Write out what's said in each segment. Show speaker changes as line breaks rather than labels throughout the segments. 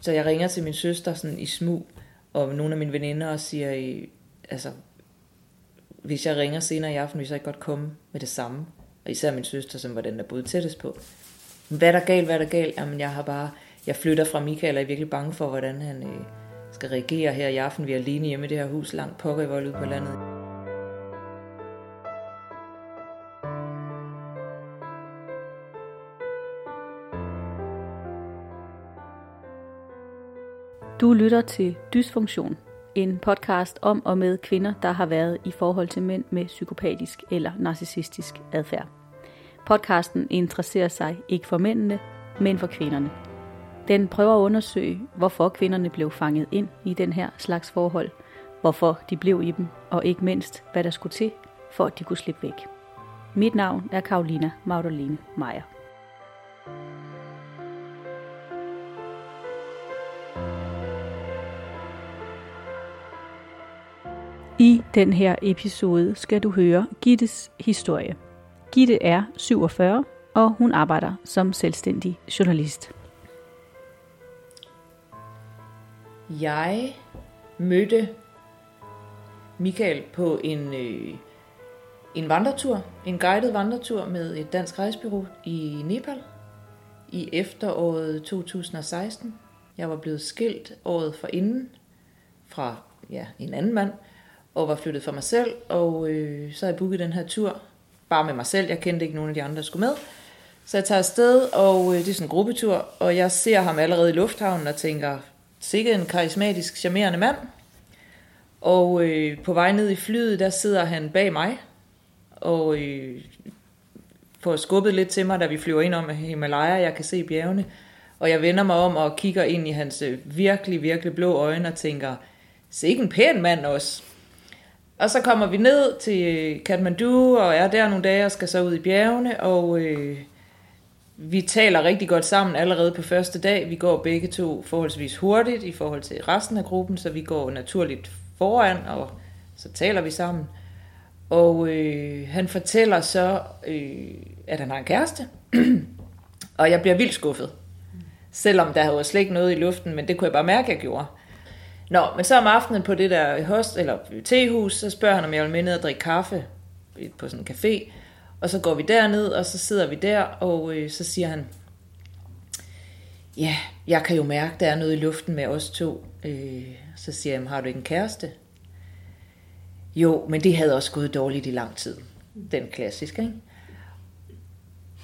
Så jeg ringer til min søster sådan i smug, og nogle af mine veninder og siger, altså, hvis jeg ringer senere i aften, vil jeg ikke godt komme med det samme. Og især min søster, som var den, der boede tættest på. Hvad er der galt, hvad er der galt? Jamen, jeg har bare, jeg flytter fra Michael, og er virkelig bange for, hvordan han øh, skal reagere her i aften. Vi er alene hjemme i det her hus, langt pokker i vold ude på landet.
Du lytter til Dysfunktion, en podcast om og med kvinder, der har været i forhold til mænd med psykopatisk eller narcissistisk adfærd. Podcasten interesserer sig ikke for mændene, men for kvinderne. Den prøver at undersøge, hvorfor kvinderne blev fanget ind i den her slags forhold, hvorfor de blev i dem, og ikke mindst, hvad der skulle til, for at de kunne slippe væk. Mit navn er Karolina Magdalene Meier. I den her episode skal du høre Gittes historie. Gitte er 47, og hun arbejder som selvstændig journalist.
Jeg mødte Michael på en, øh, en vandretur, en guided vandretur med et dansk rejsbyrå i Nepal i efteråret 2016. Jeg var blevet skilt året for inden fra ja, en anden mand, og var flyttet for mig selv, og øh, så har jeg booket den her tur, bare med mig selv. Jeg kendte ikke nogen af de andre, der skulle med. Så jeg tager afsted, og øh, det er sådan en gruppetur, og jeg ser ham allerede i lufthavnen og tænker, sikkert en karismatisk, charmerende mand. Og øh, på vej ned i flyet, der sidder han bag mig, og øh, får skubbet lidt til mig, da vi flyver ind om Himalaya, jeg kan se bjergene. Og jeg vender mig om og kigger ind i hans øh, virkelig, virkelig blå øjne og tænker, se ikke en pæn mand også. Og så kommer vi ned til Kathmandu og er der nogle dage og skal så ud i bjergene, og øh, vi taler rigtig godt sammen allerede på første dag. Vi går begge to forholdsvis hurtigt i forhold til resten af gruppen, så vi går naturligt foran, og så taler vi sammen. Og øh, han fortæller så, øh, at han har en kæreste, og jeg bliver vildt skuffet. Selvom der havde slet ikke noget i luften, men det kunne jeg bare mærke, at jeg gjorde. Nå, men så om aftenen på det der host, eller tehus, så spørger han, om jeg vil med ned og drikke kaffe på sådan en café. Og så går vi derned, og så sidder vi der, og øh, så siger han, ja, jeg kan jo mærke, der er noget i luften med os to. Øh, så siger jeg, har du ikke en kæreste? Jo, men det havde også gået dårligt i lang tid. Den klassiske, ikke?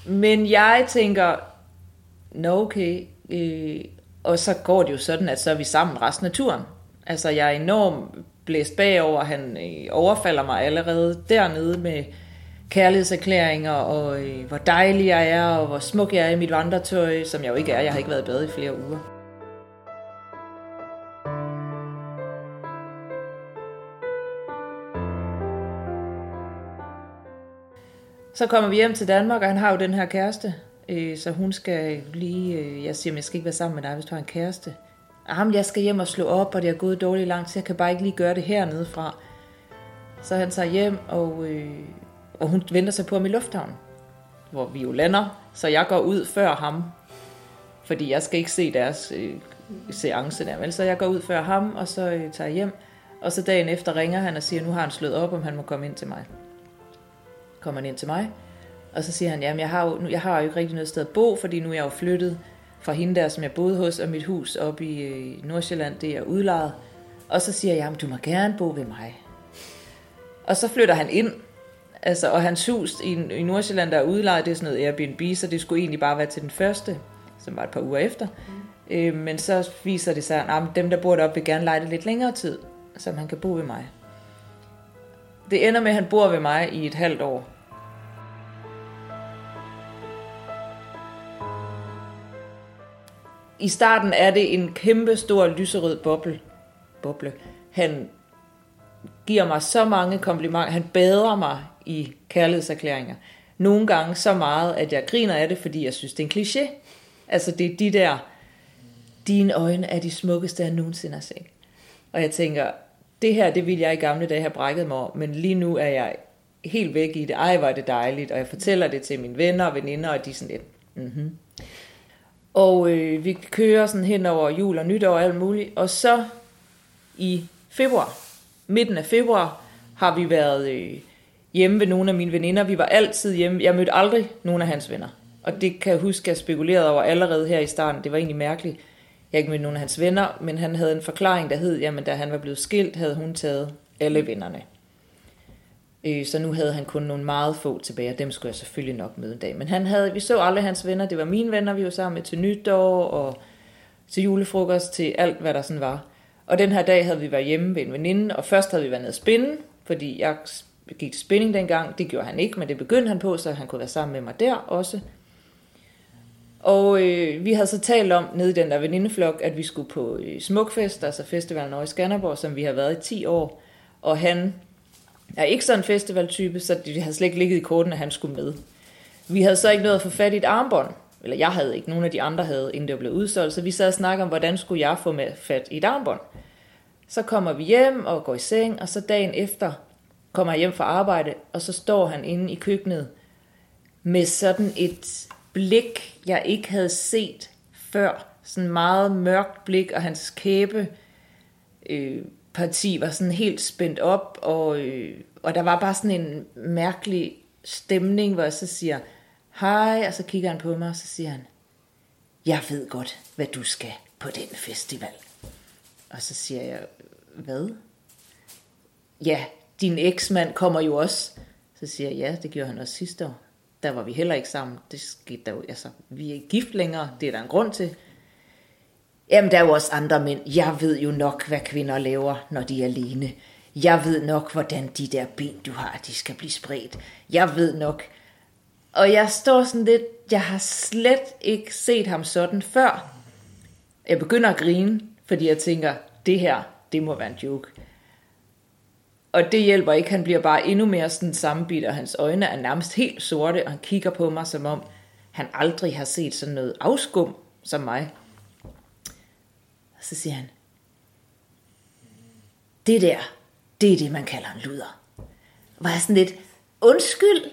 Men jeg tænker, nå okay, øh, og så går det jo sådan, at så er vi sammen resten af turen. Altså, jeg er enormt blæst bagover. Han øh, overfalder mig allerede dernede med kærlighedserklæringer, og øh, hvor dejlig jeg er, og hvor smuk jeg er i mit vandretøj, som jeg jo ikke er. Jeg har ikke været i bad i flere uger. Så kommer vi hjem til Danmark, og han har jo den her kæreste, øh, så hun skal lige, øh, jeg siger, jeg skal ikke være sammen med dig, hvis du har en kæreste. Jamen, jeg skal hjem og slå op, og det er gået dårligt lang så Jeg kan bare ikke lige gøre det hernede fra. Så han tager hjem, og, øh, og hun venter sig på ham i lufthavnen, hvor vi jo lander. Så jeg går ud før ham, fordi jeg skal ikke se deres øh, seance der. Vel? Så jeg går ud før ham, og så øh, tager jeg hjem. Og så dagen efter ringer han og siger, nu har han slået op, om han må komme ind til mig. Kommer han ind til mig, og så siger han, jamen jeg har jo, jeg har jo ikke rigtig noget sted at bo, fordi nu er jeg jo flyttet fra hende der, som jeg boede hos, og mit hus oppe i øh, Nordsjælland, det er udlejet. Og så siger jeg, du må gerne bo ved mig. Og så flytter han ind, altså, og hans hus i, i Nordsjælland, der er udlejet, det er sådan noget Airbnb, så det skulle egentlig bare være til den første, som var et par uger efter. Mm. Øh, men så viser det sig, at dem, der bor deroppe, vil gerne lege det lidt længere tid, så han kan bo ved mig. Det ender med, at han bor ved mig i et halvt år. I starten er det en kæmpe stor lyserød boble. boble. Han giver mig så mange komplimenter. Han bader mig i kærlighedserklæringer. Nogle gange så meget, at jeg griner af det, fordi jeg synes, det er en kliché. Altså det er de der, dine øjne er de smukkeste, jeg nogensinde har set. Og jeg tænker, det her, det ville jeg i gamle dage have brækket mig over, men lige nu er jeg helt væk i det. Ej, hvor er det dejligt. Og jeg fortæller det til mine venner og veninder, og de er sådan lidt, mm-hmm. Og øh, vi kører sådan hen over jul og nytår og alt muligt. Og så i februar, midten af februar, har vi været øh, hjemme ved nogle af mine veninder. Vi var altid hjemme. Jeg mødte aldrig nogen af hans venner. Og det kan jeg huske, jeg spekulerede over allerede her i starten. Det var egentlig mærkeligt. Jeg ikke mødte nogen af hans venner, men han havde en forklaring, der hed, jamen da han var blevet skilt, havde hun taget alle vennerne. Øh, så nu havde han kun nogle meget få tilbage, og dem skulle jeg selvfølgelig nok møde en dag. Men han havde, vi så alle hans venner, det var mine venner, vi var sammen med til nytår, og til julefrokost, til alt, hvad der sådan var. Og den her dag havde vi været hjemme ved en veninde, og først havde vi været nede at spinde, fordi jeg gik til spinning dengang. Det gjorde han ikke, men det begyndte han på, så han kunne være sammen med mig der også. Og øh, vi havde så talt om nede i den der venindeflok, at vi skulle på øh, Smukfest, altså festivalen over i Skanderborg, som vi har været i 10 år. Og han jeg er ikke sådan en festivaltype, så det havde slet ikke ligget i korten, at han skulle med. Vi havde så ikke noget at få fat i et armbånd, eller jeg havde ikke, nogen af de andre havde, inden det blev udsolgt, så vi sad og snakkede om, hvordan skulle jeg få med fat i et armbånd. Så kommer vi hjem og går i seng, og så dagen efter kommer jeg hjem fra arbejde, og så står han inde i køkkenet med sådan et blik, jeg ikke havde set før. Sådan meget mørkt blik, og hans kæbe øh, parti var sådan helt spændt op, og, øh, og der var bare sådan en mærkelig stemning, hvor jeg så siger, hej, og så kigger han på mig, og så siger han, jeg ved godt, hvad du skal på den festival. Og så siger jeg, hvad? Ja, din eksmand kommer jo også. Så siger jeg, ja, det gjorde han også sidste år. Der var vi heller ikke sammen. Det skete der jo, altså, vi er ikke gift længere, det er der en grund til. Jamen, der er jo også andre mænd. Jeg ved jo nok, hvad kvinder laver, når de er alene. Jeg ved nok, hvordan de der ben, du har, de skal blive spredt. Jeg ved nok. Og jeg står sådan lidt, jeg har slet ikke set ham sådan før. Jeg begynder at grine, fordi jeg tænker, det her, det må være en joke. Og det hjælper ikke, han bliver bare endnu mere sådan sammenbidt, og hans øjne er nærmest helt sorte, og han kigger på mig, som om han aldrig har set sådan noget afskum som mig. Så siger han, det der, det er det, man kalder en luder. Var jeg sådan lidt, undskyld,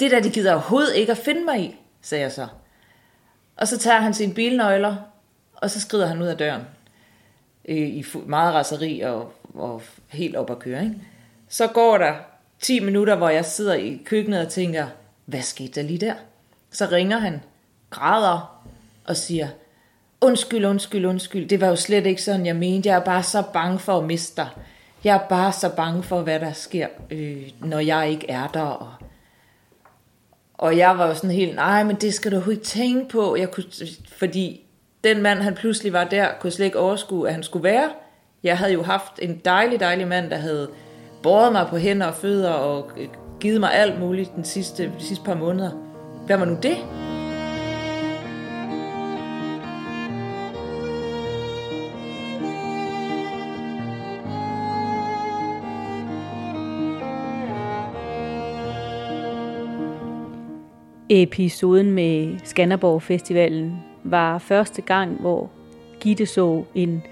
det der, det gider overhovedet ikke at finde mig i, sagde jeg så. Og så tager han sine bilnøgler, og så skrider han ud af døren. Øh, I meget raseri og, og helt op at køre. Ikke? Så går der 10 minutter, hvor jeg sidder i køkkenet og tænker, hvad skete der lige der? Så ringer han, græder og siger, undskyld, undskyld, undskyld, det var jo slet ikke sådan, jeg mente. Jeg er bare så bange for at miste dig. Jeg er bare så bange for, hvad der sker, øh, når jeg ikke er der. Og, og jeg var jo sådan helt, nej, men det skal du ikke tænke på. Jeg kunne, fordi den mand, han pludselig var der, kunne slet ikke overskue, at han skulle være. Jeg havde jo haft en dejlig, dejlig mand, der havde båret mig på hænder og fødder og øh, givet mig alt muligt den sidste, de sidste par måneder. Hvad var nu det?
Episoden med Skanderborg Festivalen var første gang, hvor Gitte så en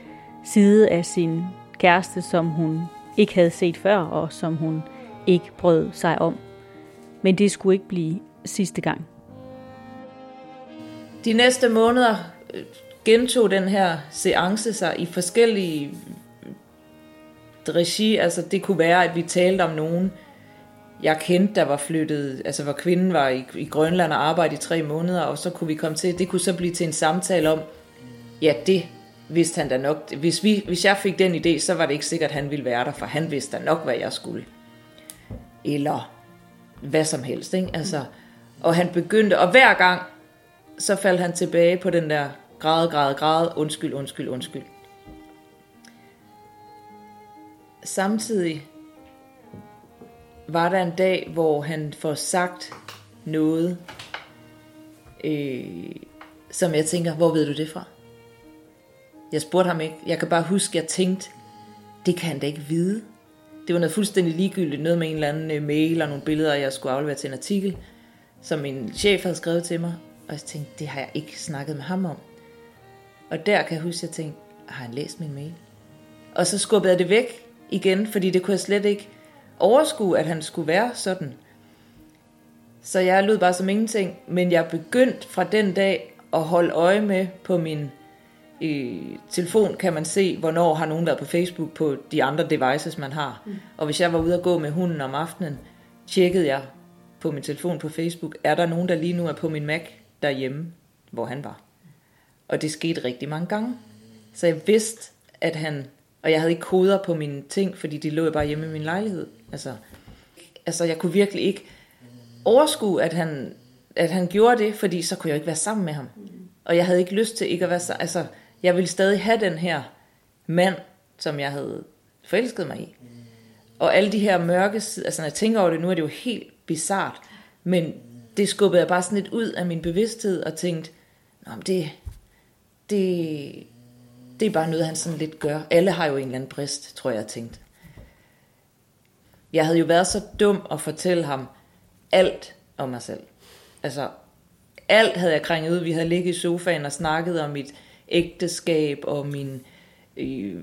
side af sin kæreste, som hun ikke havde set før, og som hun ikke brød sig om. Men det skulle ikke blive sidste gang.
De næste måneder øh, gentog den her seance sig i forskellige regi. Altså det kunne være, at vi talte om nogen, jeg kendte, der var flyttet, altså hvor kvinden var i, i Grønland og arbejdede i tre måneder, og så kunne vi komme til, det kunne så blive til en samtale om, ja, det vidste han da nok, hvis, vi, hvis jeg fik den idé, så var det ikke sikkert, at han ville være der, for han vidste da nok, hvad jeg skulle. Eller hvad som helst, ikke? Altså, og han begyndte, og hver gang, så faldt han tilbage på den der grad, grad, grad, undskyld, undskyld, undskyld. Samtidig var der en dag, hvor han får sagt noget, øh, som jeg tænker, hvor ved du det fra? Jeg spurgte ham ikke. Jeg kan bare huske, at jeg tænkte, det kan han da ikke vide. Det var noget fuldstændig ligegyldigt, noget med en eller anden øh, mail og nogle billeder, jeg skulle aflevere til en artikel, som min chef havde skrevet til mig. Og jeg tænkte, det har jeg ikke snakket med ham om. Og der kan jeg huske, at jeg tænkte, har han læst min mail? Og så skubbede jeg det væk igen, fordi det kunne jeg slet ikke overskue, at han skulle være sådan. Så jeg lød bare som ingenting, men jeg begyndte fra den dag at holde øje med på min øh, telefon, kan man se, hvornår har nogen været på Facebook på de andre devices, man har. Mm. Og hvis jeg var ude og gå med hunden om aftenen, tjekkede jeg på min telefon på Facebook, er der nogen, der lige nu er på min Mac derhjemme, hvor han var. Og det skete rigtig mange gange. Så jeg vidste, at han... Og jeg havde ikke koder på mine ting, fordi de lå bare hjemme i min lejlighed. Altså, altså jeg kunne virkelig ikke overskue, at han, at han gjorde det, fordi så kunne jeg ikke være sammen med ham. Og jeg havde ikke lyst til ikke at være sammen. Altså, jeg ville stadig have den her mand, som jeg havde forelsket mig i. Og alle de her mørke sider, altså når jeg tænker over det nu, er det jo helt bizart. Men det skubbede jeg bare sådan lidt ud af min bevidsthed og tænkte, Nå, men det, det, det er bare noget, han sådan lidt gør. Alle har jo en eller anden brist, tror jeg, jeg tænkte. Jeg havde jo været så dum at fortælle ham alt om mig selv. Altså, alt havde jeg krænget ud. Vi havde ligget i sofaen og snakket om mit ægteskab og mine øh,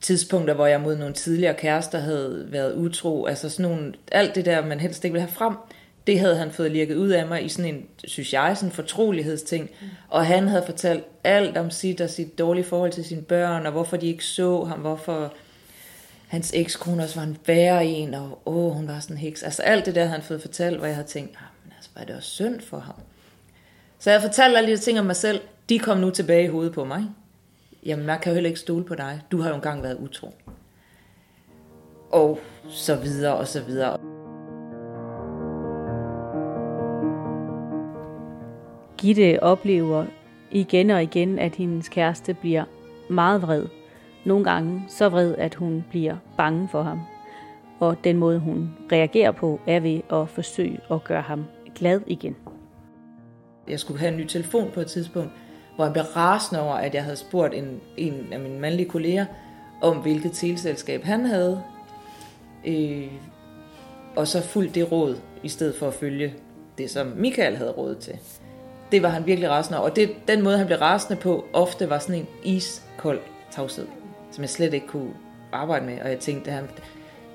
tidspunkter, hvor jeg mod nogle tidligere kærester havde været utro. Altså sådan nogle, alt det der, man helst ikke vil have frem, det havde han fået lirket ud af mig i sådan en, synes jeg, sådan en fortrolighedsting. Mm. Og han havde fortalt alt om sit og sit dårlige forhold til sine børn, og hvorfor de ikke så ham, hvorfor hans ekskone også var en værre en, og åh, hun var sådan en heks. Altså alt det der han fået fortalt, hvor jeg havde tænkt, ah, men altså, var det også synd for ham. Så jeg fortalte alle de ting om mig selv, de kom nu tilbage i hovedet på mig. Jamen, jeg kan jo heller ikke stole på dig. Du har jo engang været utro. Og så videre, og så videre.
Gitte oplever igen og igen, at hendes kæreste bliver meget vred. Nogle gange så vred, at hun bliver bange for ham. Og den måde, hun reagerer på, er ved at forsøge at gøre ham glad igen.
Jeg skulle have en ny telefon på et tidspunkt, hvor jeg blev rasende over, at jeg havde spurgt en, en af mine mandlige kolleger, om hvilket teleselskab han havde, øh, og så fulgte det råd, i stedet for at følge det, som Michael havde råd til. Det var han virkelig rasende over. Og det, den måde, han blev rasende på, ofte var sådan en iskold tavshed, som jeg slet ikke kunne arbejde med. Og jeg tænkte, det, her,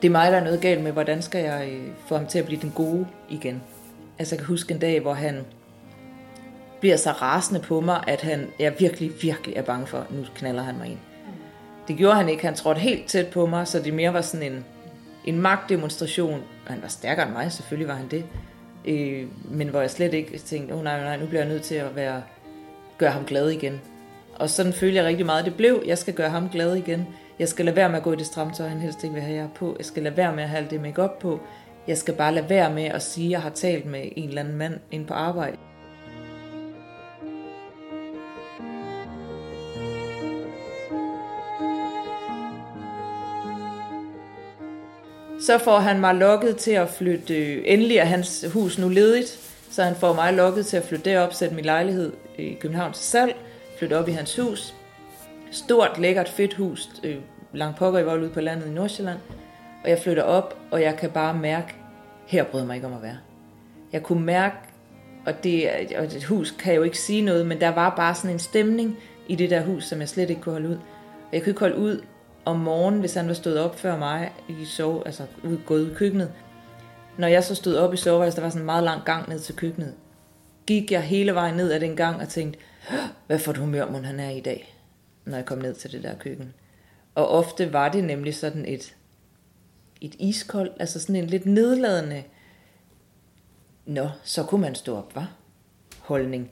det er mig, der er noget galt med, hvordan skal jeg øh, få ham til at blive den gode igen. Altså jeg kan huske en dag, hvor han bliver så rasende på mig, at han, jeg virkelig, virkelig er bange for, at nu knaller han mig ind. Det gjorde han ikke. Han trådte helt tæt på mig, så det mere var sådan en, en magtdemonstration. Han var stærkere end mig, selvfølgelig var han det. Øh, men hvor jeg slet ikke tænkte, oh, nej, nej, nu bliver jeg nødt til at være, gøre ham glad igen. Og sådan følte jeg rigtig meget, det blev. Jeg skal gøre ham glad igen. Jeg skal lade være med at gå i det stramme tøj, han helst ikke vil have jer på. Jeg skal lade være med at have alt det makeup på. Jeg skal bare lade være med at sige, at jeg har talt med en eller anden mand ind på arbejde. Så får han mig lukket til at flytte, endelig er hans hus nu ledigt, så han får mig lukket til at flytte derop, sætte min lejlighed i København til salg, flytte op i hans hus. Stort, lækkert, fedt hus, øh, langt pokker i vold ude på landet i Nordsjælland. Og jeg flytter op, og jeg kan bare mærke, her bryder mig ikke om at være. Jeg kunne mærke, og, det, og et hus kan jo ikke sige noget, men der var bare sådan en stemning i det der hus, som jeg slet ikke kunne holde ud. Og jeg kunne ikke holde ud om morgenen, hvis han var stået op før mig, i sove, altså ud, gået ud i køkkenet. Når jeg så stod op i soveværelset, der var sådan en meget lang gang ned til køkkenet, gik jeg hele vejen ned ad den gang og tænkte, hvad for et humør må han er i dag, når jeg kom ned til det der køkken. Og ofte var det nemlig sådan et, et iskold, altså sådan en lidt nedladende, nå, så kunne man stå op, var holdning.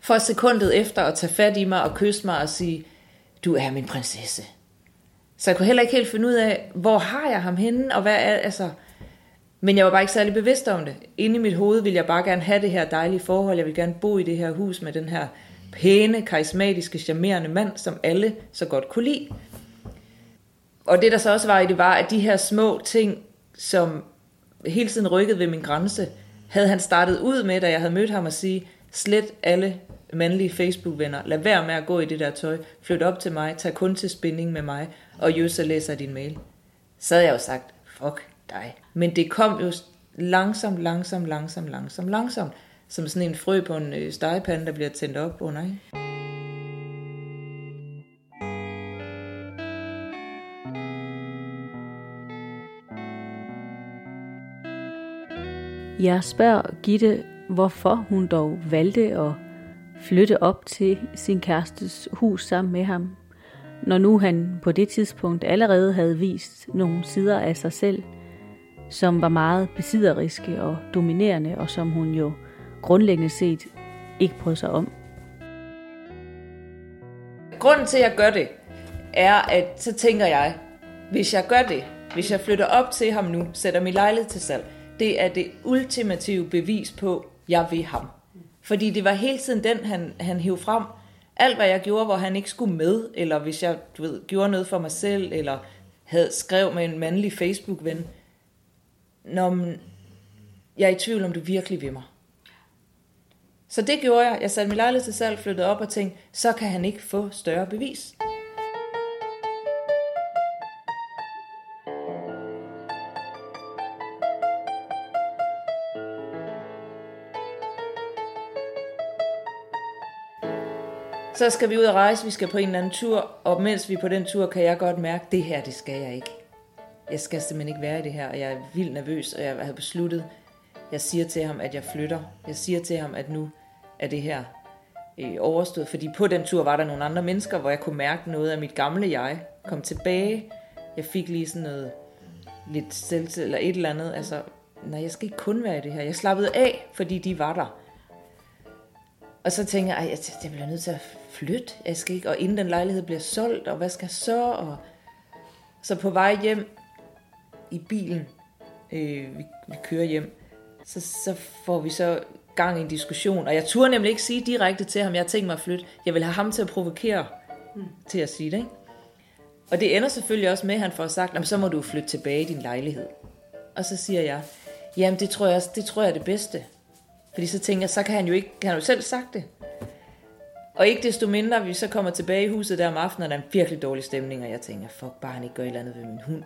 For sekundet efter at tage fat i mig og kysse mig og sige, du er min prinsesse. Så jeg kunne heller ikke helt finde ud af, hvor har jeg ham henne, og hvad er, altså... Men jeg var bare ikke særlig bevidst om det. Inde i mit hoved ville jeg bare gerne have det her dejlige forhold. Jeg ville gerne bo i det her hus med den her pæne, karismatiske, charmerende mand, som alle så godt kunne lide. Og det der så også var i det, var, at de her små ting, som hele tiden rykkede ved min grænse, havde han startet ud med, da jeg havde mødt ham og sige, slet alle mandlige Facebook-venner, lad være med at gå i det der tøj, flyt op til mig, tag kun til spænding med mig, og just så læser din mail. Så havde jeg jo sagt, fuck dig. Men det kom jo langsomt, langsomt, langsomt, langsomt, langsomt, som sådan en frø på en øh, stegepande, der bliver tændt op under. Ikke?
Jeg spørger Gitte, hvorfor hun dog valgte at flytte op til sin kærestes hus sammen med ham, når nu han på det tidspunkt allerede havde vist nogle sider af sig selv, som var meget besidderiske og dominerende, og som hun jo grundlæggende set ikke brød sig om.
Grunden til, at jeg gør det, er, at så tænker jeg, hvis jeg gør det, hvis jeg flytter op til ham nu, sætter min lejlighed til salg, det er det ultimative bevis på, at jeg vil ham. Fordi det var hele tiden den, han, han hævde frem. Alt, hvad jeg gjorde, hvor han ikke skulle med, eller hvis jeg du ved, gjorde noget for mig selv, eller havde skrev med en mandlig Facebook-ven, når jeg er i tvivl, om du virkelig vil mig. Så det gjorde jeg. Jeg satte min lejlighed til salg, flyttede op og tænkte, så kan han ikke få større bevis. Så skal vi ud og rejse, vi skal på en eller anden tur, og mens vi er på den tur, kan jeg godt mærke, at det her, det skal jeg ikke. Jeg skal simpelthen ikke være i det her, og jeg er vildt nervøs, og jeg havde besluttet, jeg siger til ham, at jeg flytter. Jeg siger til ham, at nu er det her øh, overstået. Fordi på den tur var der nogle andre mennesker, hvor jeg kunne mærke noget af mit gamle jeg kom tilbage. Jeg fik lige sådan noget lidt selvtid eller et eller andet. Altså, nej, jeg skal ikke kun være i det her. Jeg slappede af, fordi de var der. Og så tænker jeg, at jeg bliver nødt til at flytte. Jeg skal ikke, og inden den lejlighed bliver solgt, og hvad skal jeg så? Og så på vej hjem i bilen, øh, vi, vi kører hjem, så, så får vi så gang i en diskussion. Og jeg turde nemlig ikke sige direkte til ham, jeg har tænkt mig at flytte. Jeg vil have ham til at provokere mm. til at sige det. Ikke? Og det ender selvfølgelig også med, at han får sagt, så må du flytte tilbage i din lejlighed. Og så siger jeg, jamen det tror jeg, det tror jeg er det bedste. Fordi så tænker jeg, så kan han jo ikke, han har jo selv sagt det. Og ikke desto mindre, vi så kommer tilbage i huset der om aftenen, og der er en virkelig dårlig stemning, og jeg tænker, fuck, bare han ikke gør et eller andet ved min hund.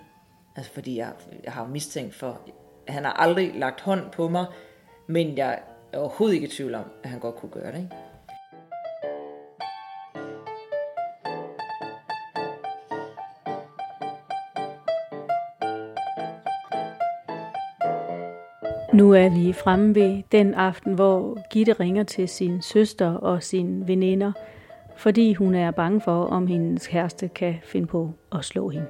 Altså fordi jeg, jeg har mistænkt for, han har aldrig lagt hånd på mig, men jeg er overhovedet ikke i tvivl om, at han godt kunne gøre det. Ikke?
Nu er vi fremme ved den aften, hvor Gitte ringer til sin søster og sine veninder, fordi hun er bange for, om hendes kæreste kan finde på at slå hende.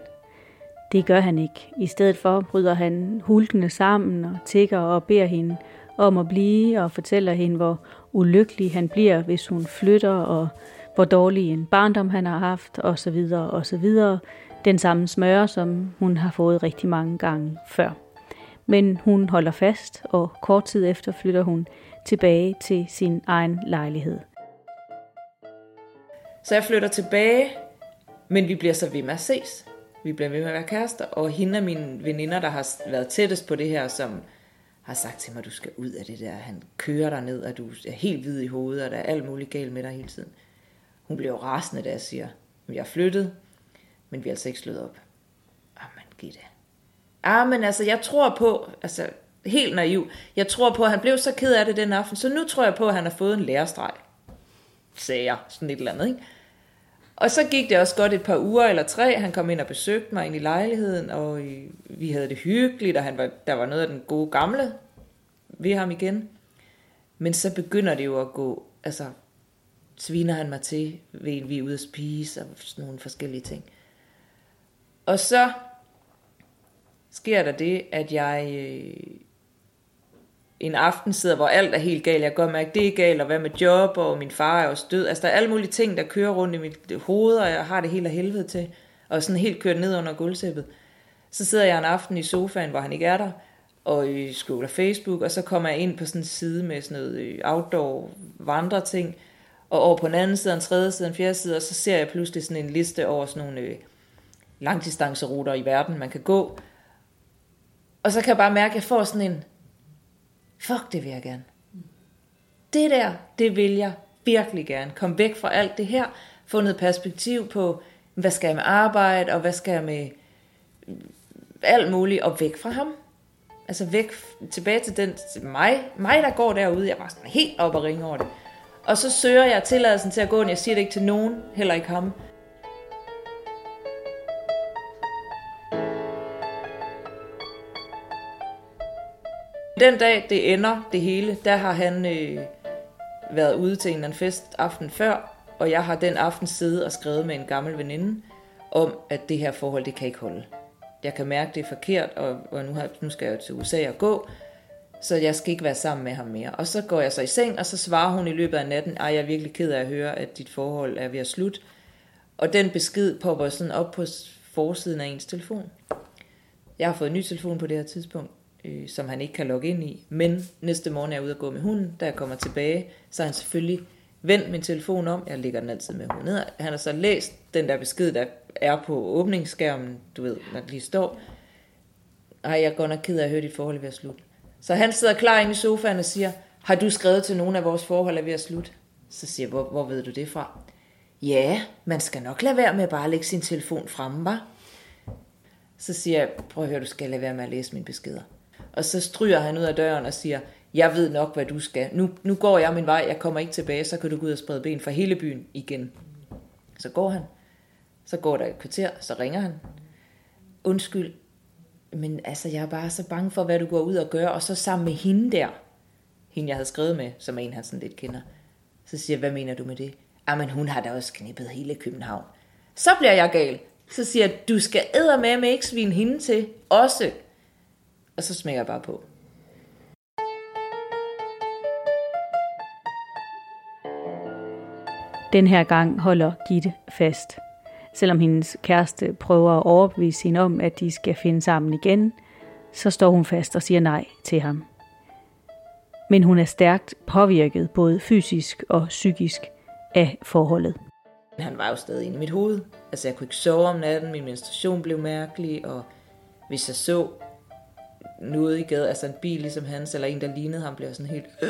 Det gør han ikke. I stedet for bryder han hulkende sammen og tigger og beder hende om at blive og fortæller hende, hvor ulykkelig han bliver, hvis hun flytter, og hvor dårlig en barndom han har haft, og så videre, og så videre. Den samme smøre, som hun har fået rigtig mange gange før. Men hun holder fast, og kort tid efter flytter hun tilbage til sin egen lejlighed.
Så jeg flytter tilbage, men vi bliver så ved med at ses. Vi bliver ved med at være kærester, og hende og mine veninder, der har været tættest på det her, som har sagt til mig, at du skal ud af det der. Han kører dig ned, og du er helt hvid i hovedet, og der er alt muligt galt med dig hele tiden. Hun bliver jo rasende, da jeg siger, at jeg er flyttet, men vi er altså ikke slået op. Jamen, giv det. Ah, men altså, jeg tror på, altså, helt naiv, jeg tror på, at han blev så ked af det den aften, så nu tror jeg på, at han har fået en lærestreg. Sagde jeg, sådan et eller andet, ikke? Og så gik det også godt et par uger eller tre. Han kom ind og besøgte mig ind i lejligheden, og vi havde det hyggeligt, og han var, der var noget af den gode gamle ved ham igen. Men så begynder det jo at gå, altså sviner han mig til, ved vi er ude at spise, og sådan nogle forskellige ting. Og så sker der det, at jeg øh, en aften sidder, hvor alt er helt galt. Jeg gør mærke, det er galt, og hvad med job, og min far er også død. Altså, der er alle mulige ting, der kører rundt i mit hoved, og jeg har det helt af helvede til. Og sådan helt kørt ned under gulvsæppet. Så sidder jeg en aften i sofaen, hvor han ikke er der, og øh, scroller Facebook, og så kommer jeg ind på sådan en side med sådan noget øh, outdoor vandreting, og over på den anden side, en tredje side, en fjerde side, og så ser jeg pludselig sådan en liste over sådan nogle øh, langdistanceruter i verden, man kan gå. Og så kan jeg bare mærke, at jeg får sådan en, fuck, det vil jeg gerne. Det der, det vil jeg virkelig gerne. Kom væk fra alt det her, få noget perspektiv på, hvad skal jeg med arbejde, og hvad skal jeg med øh, alt muligt, og væk fra ham. Altså væk, tilbage til den, til mig, mig der går derude, jeg var sådan helt op og ringe over det. Og så søger jeg tilladelsen til at gå, og jeg siger det ikke til nogen, heller ikke ham. Den dag, det ender, det hele, der har han øh, været ude til en eller anden fest aften før, og jeg har den aften siddet og skrevet med en gammel veninde om, at det her forhold, det kan ikke holde. Jeg kan mærke, det er forkert, og, og nu, har, nu skal jeg jo til USA og gå, så jeg skal ikke være sammen med ham mere. Og så går jeg så i seng, og så svarer hun i løbet af natten, at jeg er virkelig ked af at høre, at dit forhold er ved at slutte. Og den besked popper sådan op på forsiden af ens telefon. Jeg har fået en ny telefon på det her tidspunkt, øh, som han ikke kan logge ind i. Men næste morgen er jeg ude at gå med hunden. Da jeg kommer tilbage, så er han selvfølgelig vendt min telefon om. Jeg ligger den altid med hunden ned. Han har så læst den der besked, der er på åbningsskærmen, du ved, når det lige står. Ej, jeg er godt nok ked af at høre dit forhold ved at slutte. Så han sidder klar inde i sofaen og siger, har du skrevet til nogen af vores forhold er ved at slutte? Så siger jeg, hvor, hvor ved du det fra? Ja, man skal nok lade være med at bare lægge sin telefon fremme, var. Så siger jeg, prøv at høre, du skal lade være med at læse mine beskeder. Og så stryger han ud af døren og siger, jeg ved nok, hvad du skal. Nu, nu går jeg min vej, jeg kommer ikke tilbage, så kan du gå ud og sprede ben for hele byen igen. Så går han. Så går der et kvarter, så ringer han. Undskyld, men altså, jeg er bare så bange for, hvad du går ud og gør, og så sammen med hende der, hende jeg havde skrevet med, som er en, han sådan lidt kender. Så siger jeg, hvad mener du med det? Ah, Jamen, hun har da også knippet hele København. Så bliver jeg gal. Så siger jeg, du skal æde med med ikke svine hende til, også. Og så smækker jeg bare på.
Den her gang holder Gitte fast. Selvom hendes kæreste prøver at overbevise hende om, at de skal finde sammen igen, så står hun fast og siger nej til ham. Men hun er stærkt påvirket både fysisk og psykisk af forholdet.
Han var jo stadig inde i mit hoved. Altså jeg kunne ikke sove om natten, min menstruation blev mærkelig, og hvis jeg så noget i gaden, altså en bil ligesom hans, eller en, der lignede ham, blev sådan helt øh,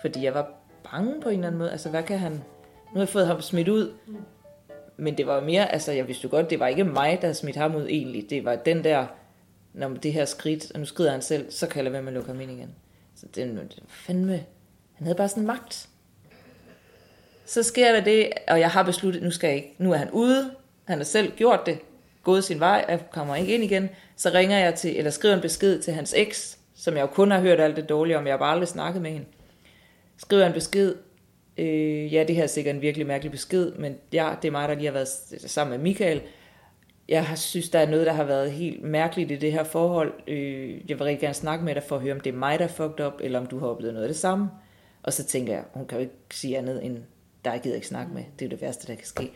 fordi jeg var bange på en eller anden måde. Altså hvad kan han, nu har jeg fået ham smidt ud, men det var mere, altså jeg vidste jo godt, det var ikke mig, der havde smidt ham ud egentlig. Det var den der, når det her skridt, og nu skrider han selv, så kan jeg lade være med at lukke ham ind igen. Så det, det fandme, han havde bare sådan magt. Så sker der det, og jeg har besluttet, nu skal jeg ikke, nu er han ude, han har selv gjort det, gået sin vej, jeg kommer ikke ind igen, så ringer jeg til, eller skriver en besked til hans eks, som jeg jo kun har hørt alt det dårlige om, jeg har bare aldrig snakket med hende. Skriver en besked, Øh, ja, det her er sikkert en virkelig mærkelig besked, men ja, det er mig, der lige har været sammen med Michael. Jeg har synes, der er noget, der har været helt mærkeligt i det her forhold. Øh, jeg vil rigtig gerne snakke med dig for at høre, om det er mig, der er fucked up, eller om du har oplevet noget af det samme. Og så tænker jeg, hun kan jo ikke sige andet end, der gider ikke snakke med. Det er det værste, der kan ske.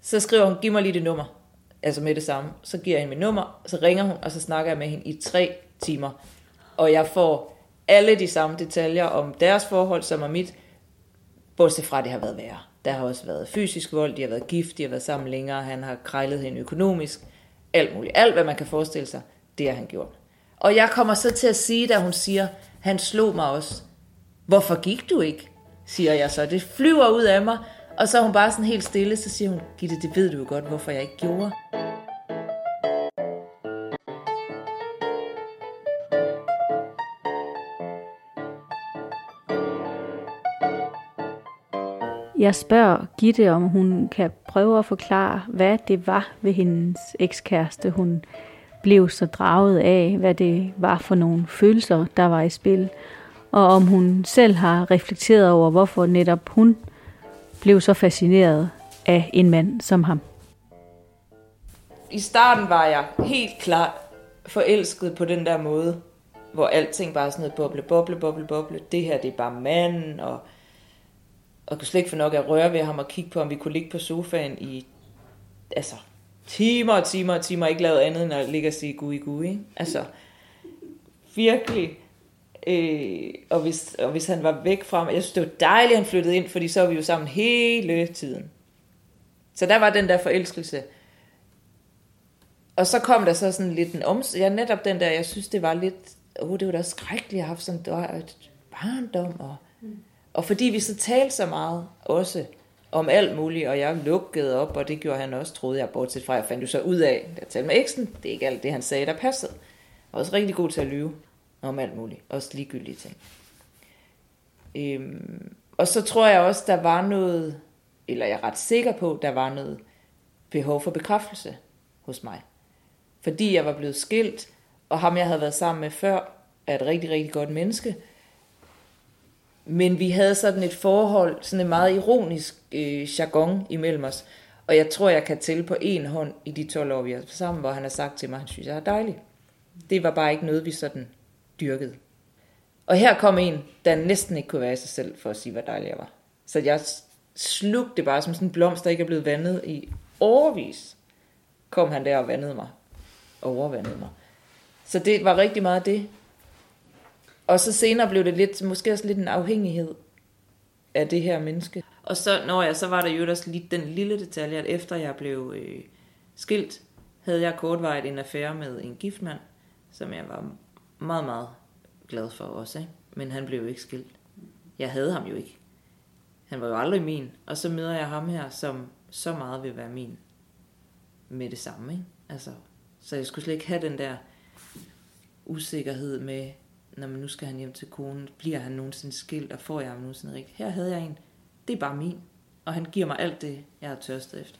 Så skriver hun, giv mig lige det nummer. Altså med det samme. Så giver jeg hende mit nummer, så ringer hun, og så snakker jeg med hende i tre timer. Og jeg får alle de samme detaljer om deres forhold, som er mit, Bortset fra, at det har været værre. Der har også været fysisk vold, de har været gift, de har været sammen længere, han har krejlet hende økonomisk, alt muligt. Alt, hvad man kan forestille sig, det har han gjort. Og jeg kommer så til at sige, da hun siger, han slog mig også. Hvorfor gik du ikke? siger jeg så. Det flyver ud af mig, og så er hun bare sådan helt stille, så siger hun, Gitte, det ved du jo godt, hvorfor jeg ikke gjorde.
Jeg spørger Gitte, om hun kan prøve at forklare, hvad det var ved hendes ekskæreste, hun blev så draget af, hvad det var for nogle følelser, der var i spil, og om hun selv har reflekteret over, hvorfor netop hun blev så fascineret af en mand som ham.
I starten var jeg helt klart forelsket på den der måde, hvor alting bare sådan noget boble, boble, boble, boble. Det her, det er bare manden, og og kunne slet ikke få nok at røre ved ham og kigge på, om vi kunne ligge på sofaen i altså, timer og timer og timer, ikke lavet andet end at ligge og sige gui gui. Altså, virkelig. Øh, og, hvis, og hvis han var væk fra mig, jeg synes, det var dejligt, at han flyttede ind, fordi så var vi jo sammen hele tiden. Så der var den der forelskelse. Og så kom der så sådan lidt en oms... Ja, netop den der, jeg synes, det var lidt... Oh, det var da skrækkeligt at have sådan et barndom, og og fordi vi så talte så meget også om alt muligt, og jeg lukkede op, og det gjorde han også, troede jeg, bortset fra, jeg fandt jo så ud af, at jeg talte med eksen, det er ikke alt det, han sagde, der passede. Jeg var også rigtig god til at lyve om alt muligt, også ligegyldige ting. Øhm, og så tror jeg også, der var noget, eller jeg er ret sikker på, der var noget behov for bekræftelse hos mig. Fordi jeg var blevet skilt, og ham jeg havde været sammen med før, er et rigtig, rigtig godt menneske, Men vi havde sådan et forhold, sådan en meget ironisk øh, jargon imellem os. Og jeg tror, jeg kan tælle på en hånd i de 12 år, vi har sammen, hvor han har sagt til mig, at han synes, jeg er dejlig. Det var bare ikke noget, vi sådan dyrket. Og her kom en, der næsten ikke kunne være i sig selv for at sige, hvor dejlig jeg var. Så jeg slugte bare som sådan en blomst, der ikke er blevet vandet i overvis. Kom han der og vandede mig. Overvandede mig. Så det var rigtig meget det. Og så senere blev det lidt, måske også lidt en afhængighed af det her menneske. Og så, når jeg, så var der jo også lige den lille detalje, at efter jeg blev øh, skilt, havde jeg kortvarigt en affære med en giftmand, som jeg var meget, meget glad for også. Ikke? Men han blev jo ikke skilt. Jeg havde ham jo ikke. Han var jo aldrig min. Og så møder jeg ham her, som så meget vil være min med det samme. Ikke? Altså, så jeg skulle slet ikke have den der usikkerhed med, når man nu skal han hjem til konen, bliver han nogensinde skilt, og får jeg ham nogensinde rigtigt. Her havde jeg en, det er bare min, og han giver mig alt det, jeg har tørstet efter.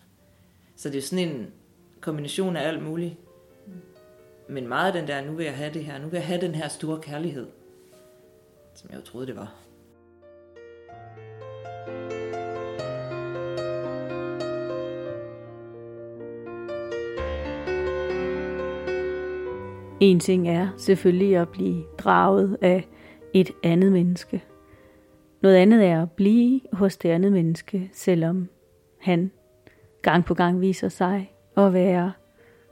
Så det er sådan en kombination af alt muligt. Men meget af den der, nu vil jeg have det her, nu vil jeg have den her store kærlighed, som jeg jo troede, det var.
En ting er selvfølgelig at blive draget af et andet menneske. Noget andet er at blive hos det andet menneske, selvom han gang på gang viser sig at være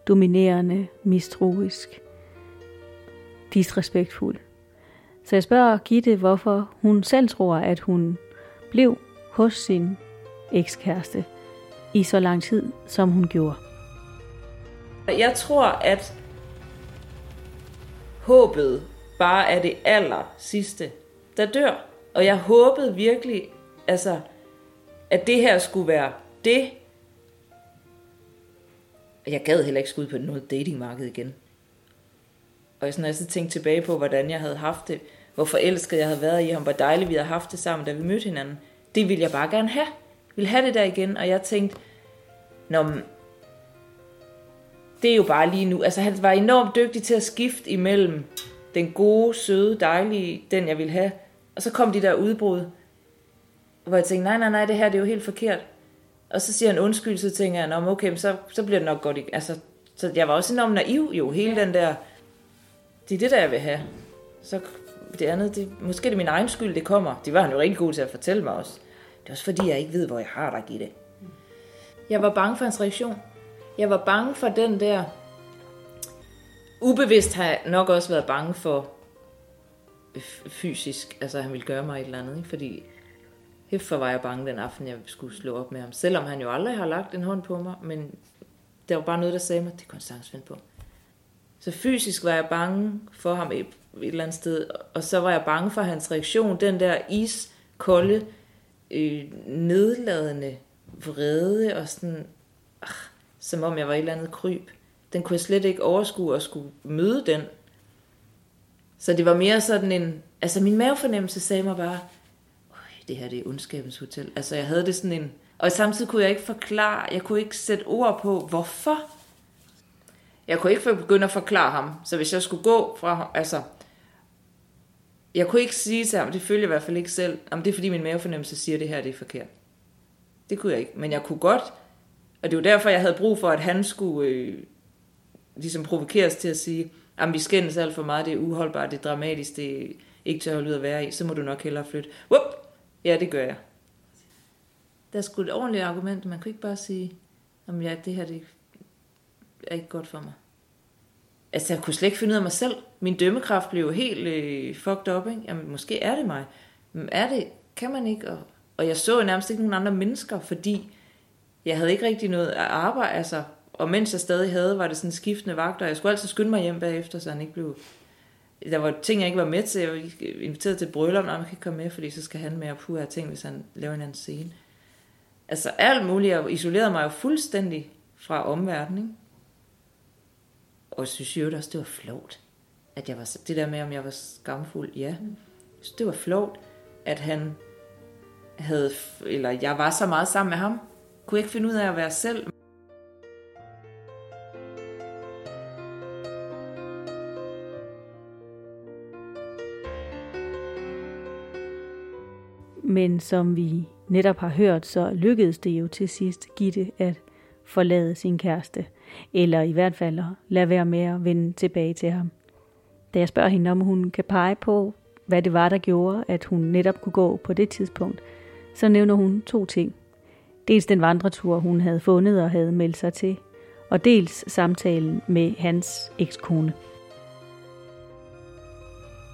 dominerende, mistroisk, disrespektfuld. Så jeg spørger Gitte, hvorfor hun selv tror, at hun blev hos sin ekskæreste i så lang tid, som hun gjorde.
Jeg tror, at håbet bare er det aller sidste, der dør. Og jeg håbede virkelig, altså, at det her skulle være det. Jeg gad heller ikke skulle på noget datingmarked igen. Og jeg sådan, jeg så tænkte tilbage på, hvordan jeg havde haft det, hvor forelsket jeg havde været i ham, hvor dejligt vi havde haft det sammen, da vi mødte hinanden. Det ville jeg bare gerne have. Jeg ville have det der igen, og jeg tænkte, Nå, det er jo bare lige nu. Altså han var enormt dygtig til at skifte imellem den gode, søde, dejlige, den jeg ville have. Og så kom de der udbrud, hvor jeg tænkte, nej, nej, nej, det her det er jo helt forkert. Og så siger han undskyld, så tænker jeg, Nå, okay, så, så bliver det nok godt. Altså, så jeg var også enormt naiv jo, hele den der, det er det, der jeg vil have. Så det andet, det, måske det er min egen skyld, det kommer. Det var han jo rigtig god til at fortælle mig også. Det er også fordi, jeg ikke ved, hvor jeg har dig i det. Jeg var bange for hans reaktion. Jeg var bange for den der... Ubevidst har jeg nok også været bange for fysisk, altså han ville gøre mig et eller andet, ikke? fordi hæfter var jeg bange den aften, jeg skulle slå op med ham. Selvom han jo aldrig har lagt en hånd på mig, men der var bare noget, der sagde mig, det kunne han finde på. Så fysisk var jeg bange for ham et, et eller andet sted, og så var jeg bange for hans reaktion, den der iskolde, øh, nedladende vrede og sådan, ach, som om jeg var et eller andet kryb. Den kunne jeg slet ikke overskue at skulle møde den. Så det var mere sådan en, altså min mavefornemmelse sagde mig bare, det her det er ondskabens hotel. Altså jeg havde det sådan en, og samtidig kunne jeg ikke forklare, jeg kunne ikke sætte ord på, hvorfor. Jeg kunne ikke begynde at forklare ham. Så hvis jeg skulle gå fra ham, altså, jeg kunne ikke sige til ham, det følger jeg i hvert fald ikke selv, om det er fordi min mavefornemmelse siger, at det her det er forkert. Det kunne jeg ikke. Men jeg kunne godt, og det var derfor, jeg havde brug for, at han skulle øh, ligesom provokeres til at sige, at vi skændes alt for meget, det er uholdbart, det er dramatisk, det er ikke til at holde ud at være i, så må du nok hellere flytte. Whoop! Ja, det gør jeg. Der skulle et ordentligt argument, man kunne ikke bare sige, at ja, det her det er ikke godt for mig. Altså, jeg kunne slet ikke finde ud af mig selv. Min dømmekraft blev jo helt øh, fucked up, ikke? Jamen, måske er det mig. Men er det, kan man ikke? Og, og jeg så nærmest ikke nogen andre mennesker, fordi jeg havde ikke rigtig noget at arbejde, altså, og mens jeg stadig havde, var det sådan skiftende vagter, jeg skulle altid skynde mig hjem bagefter, så han ikke blev... Der var ting, jeg ikke var med til. Jeg var inviteret til bryllup, når man kan ikke komme med, fordi så skal han med og puh, jeg ting, hvis han laver en anden scene. Altså alt muligt. Jeg isolerede mig jo fuldstændig fra omverdenen. Og jeg synes jo også, det var flot. At jeg var, det der med, om jeg var skamfuld, ja. det var flot, at han havde, eller jeg var så meget sammen med ham, kunne ikke finde ud af at være selv.
Men som vi netop har hørt, så lykkedes det jo til sidst Gitte at forlade sin kæreste, eller i hvert fald at lade være med at vende tilbage til ham. Da jeg spørger hende, om hun kan pege på, hvad det var, der gjorde, at hun netop kunne gå på det tidspunkt, så nævner hun to ting. Dels den vandretur, hun havde fundet og havde meldt sig til, og dels samtalen med hans ekskone.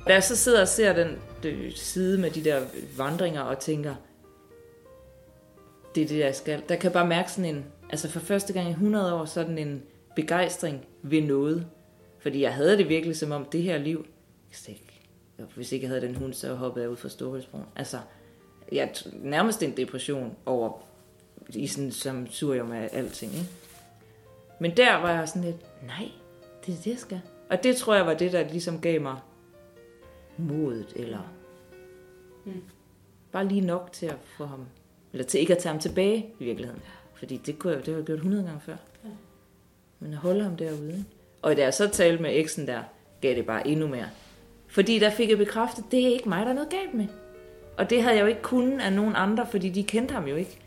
Da jeg så sidder og ser den Øh, side med de der vandringer og tænker, det er det, jeg skal. Der kan jeg bare mærke sådan en, altså for første gang i 100 år, sådan en begejstring ved noget. Fordi jeg havde det virkelig som om, det her liv, hvis ikke jeg havde den hund, så hoppede jeg ud fra Storhøjsbroen. Altså, jeg nærmest en depression over, i sådan, som sur med alting, ikke? Men der var jeg sådan lidt, nej, det er det, jeg skal. Og det tror jeg var det, der ligesom gav mig modet, eller mm. bare lige nok til at få ham, eller til ikke at tage ham tilbage i virkeligheden. Fordi det kunne jeg, det har gjort 100 gange før. Ja. Men at holde ham derude. Og da jeg så talte med eksen der, gav det bare endnu mere. Fordi der fik jeg bekræftet, det er ikke mig, der er noget galt med. Og det havde jeg jo ikke kunnet af nogen andre, fordi de kendte ham jo ikke.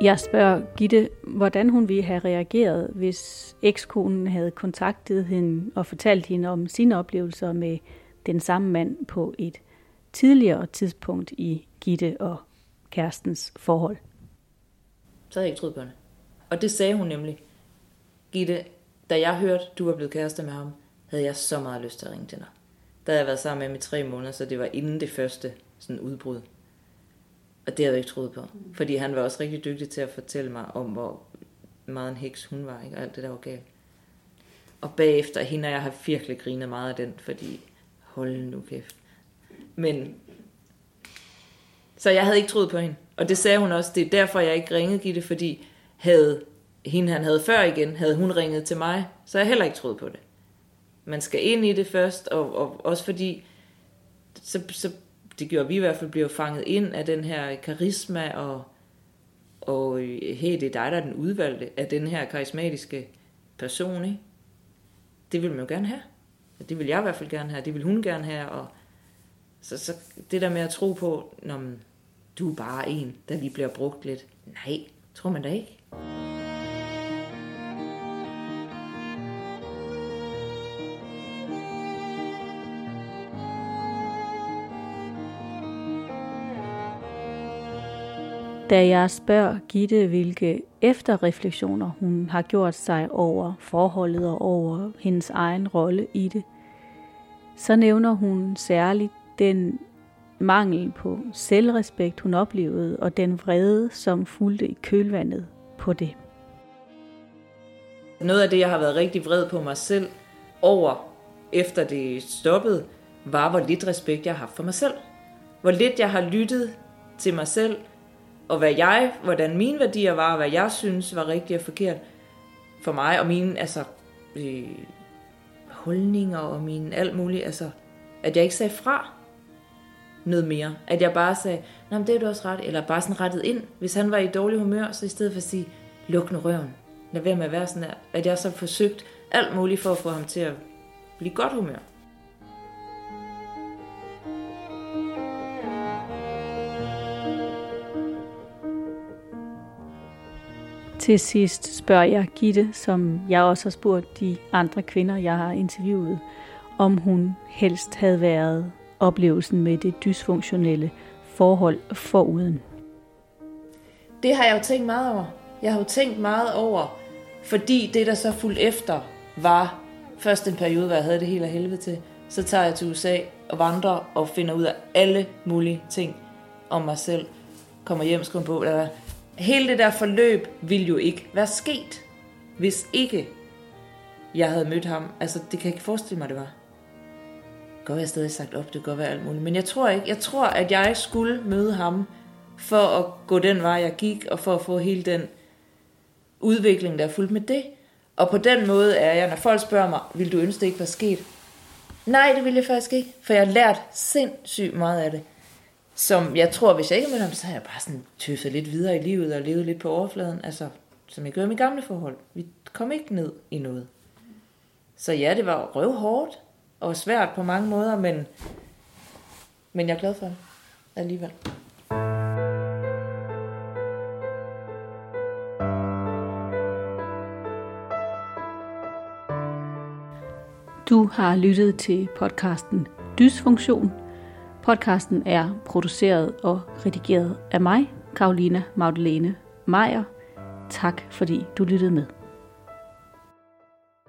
Jeg spørger Gitte, hvordan hun ville have reageret, hvis ekskonen havde kontaktet hende og fortalt hende om sine oplevelser med den samme mand på et tidligere tidspunkt i Gitte og kærestens forhold.
Så havde jeg ikke troet på hende. Og det sagde hun nemlig. Gitte, da jeg hørte, du var blevet kærester med ham, havde jeg så meget lyst til at ringe til dig. Der havde jeg været sammen med ham i tre måneder, så det var inden det første sådan udbrud. Og det havde jeg ikke troet på. Fordi han var også rigtig dygtig til at fortælle mig om, hvor meget en heks hun var, ikke? og alt det der var galt. Og bagefter, hende og jeg har virkelig grinet meget af den, fordi hold nu kæft. Men, så jeg havde ikke troet på hende. Og det sagde hun også, det er derfor, jeg ikke ringede Gitte, fordi havde hende, han havde før igen, havde hun ringet til mig, så jeg heller ikke troet på det. Man skal ind i det først, og, og også fordi, så, så det gjorde vi i hvert fald, blev fanget ind af den her karisma, og, og øh, hey, det er dig, der er den udvalgte af den her karismatiske person, ikke? Det vil man jo gerne have. Det vil jeg i hvert fald gerne have, det vil hun gerne have, og så, så det der med at tro på, når du er bare en, der lige bliver brugt lidt. Nej, tror man da ikke.
Da jeg spørger Gitte, hvilke efterreflektioner hun har gjort sig over forholdet og over hendes egen rolle i det, så nævner hun særligt den mangel på selvrespekt, hun oplevede, og den vrede, som fulgte i kølvandet på det.
Noget af det, jeg har været rigtig vred på mig selv over, efter det stoppede, var, hvor lidt respekt jeg har haft for mig selv. Hvor lidt jeg har lyttet til mig selv, og hvad jeg, hvordan mine værdier var, og hvad jeg synes var rigtigt og forkert for mig, og mine altså, øh, holdninger og mine alt muligt, altså, at jeg ikke sagde fra noget mere. At jeg bare sagde, Nå, men det er du også ret, eller bare sådan rettet ind. Hvis han var i dårlig humør, så i stedet for at sige, luk nu røven, lad være med at være sådan her, at jeg så forsøgt alt muligt for at få ham til at blive godt humør.
Til sidst spørger jeg Gitte, som jeg også har spurgt de andre kvinder, jeg har interviewet, om hun helst havde været oplevelsen med det dysfunktionelle forhold foruden.
Det har jeg jo tænkt meget over. Jeg har jo tænkt meget over, fordi det, der så fulgte efter, var først en periode, hvor jeg havde det hele af helvede til. Så tager jeg til USA og vandrer og finder ud af alle mulige ting om mig selv. Kommer hjem, skriver på, eller hele det der forløb ville jo ikke være sket, hvis ikke jeg havde mødt ham. Altså, det kan jeg ikke forestille mig, det var. Det kan være, jeg stadig sagt op, det kan godt være alt muligt. Men jeg tror ikke, jeg tror, at jeg skulle møde ham, for at gå den vej, jeg gik, og for at få hele den udvikling, der er fuldt med det. Og på den måde er jeg, når folk spørger mig, vil du ønske, det ikke var sket? Nej, det ville jeg faktisk ikke, for jeg har lært sindssygt meget af det som jeg tror, hvis jeg ikke med ham, så har jeg bare sådan tøffet lidt videre i livet og levet lidt på overfladen, altså som jeg gør i mine gamle forhold. Vi kom ikke ned i noget. Så ja, det var røvhårdt og svært på mange måder, men, men jeg er glad for det. alligevel.
Du har lyttet til podcasten Dysfunktion. Podcasten er produceret og redigeret af mig, Karolina Magdalene Meier. Tak fordi du lyttede med.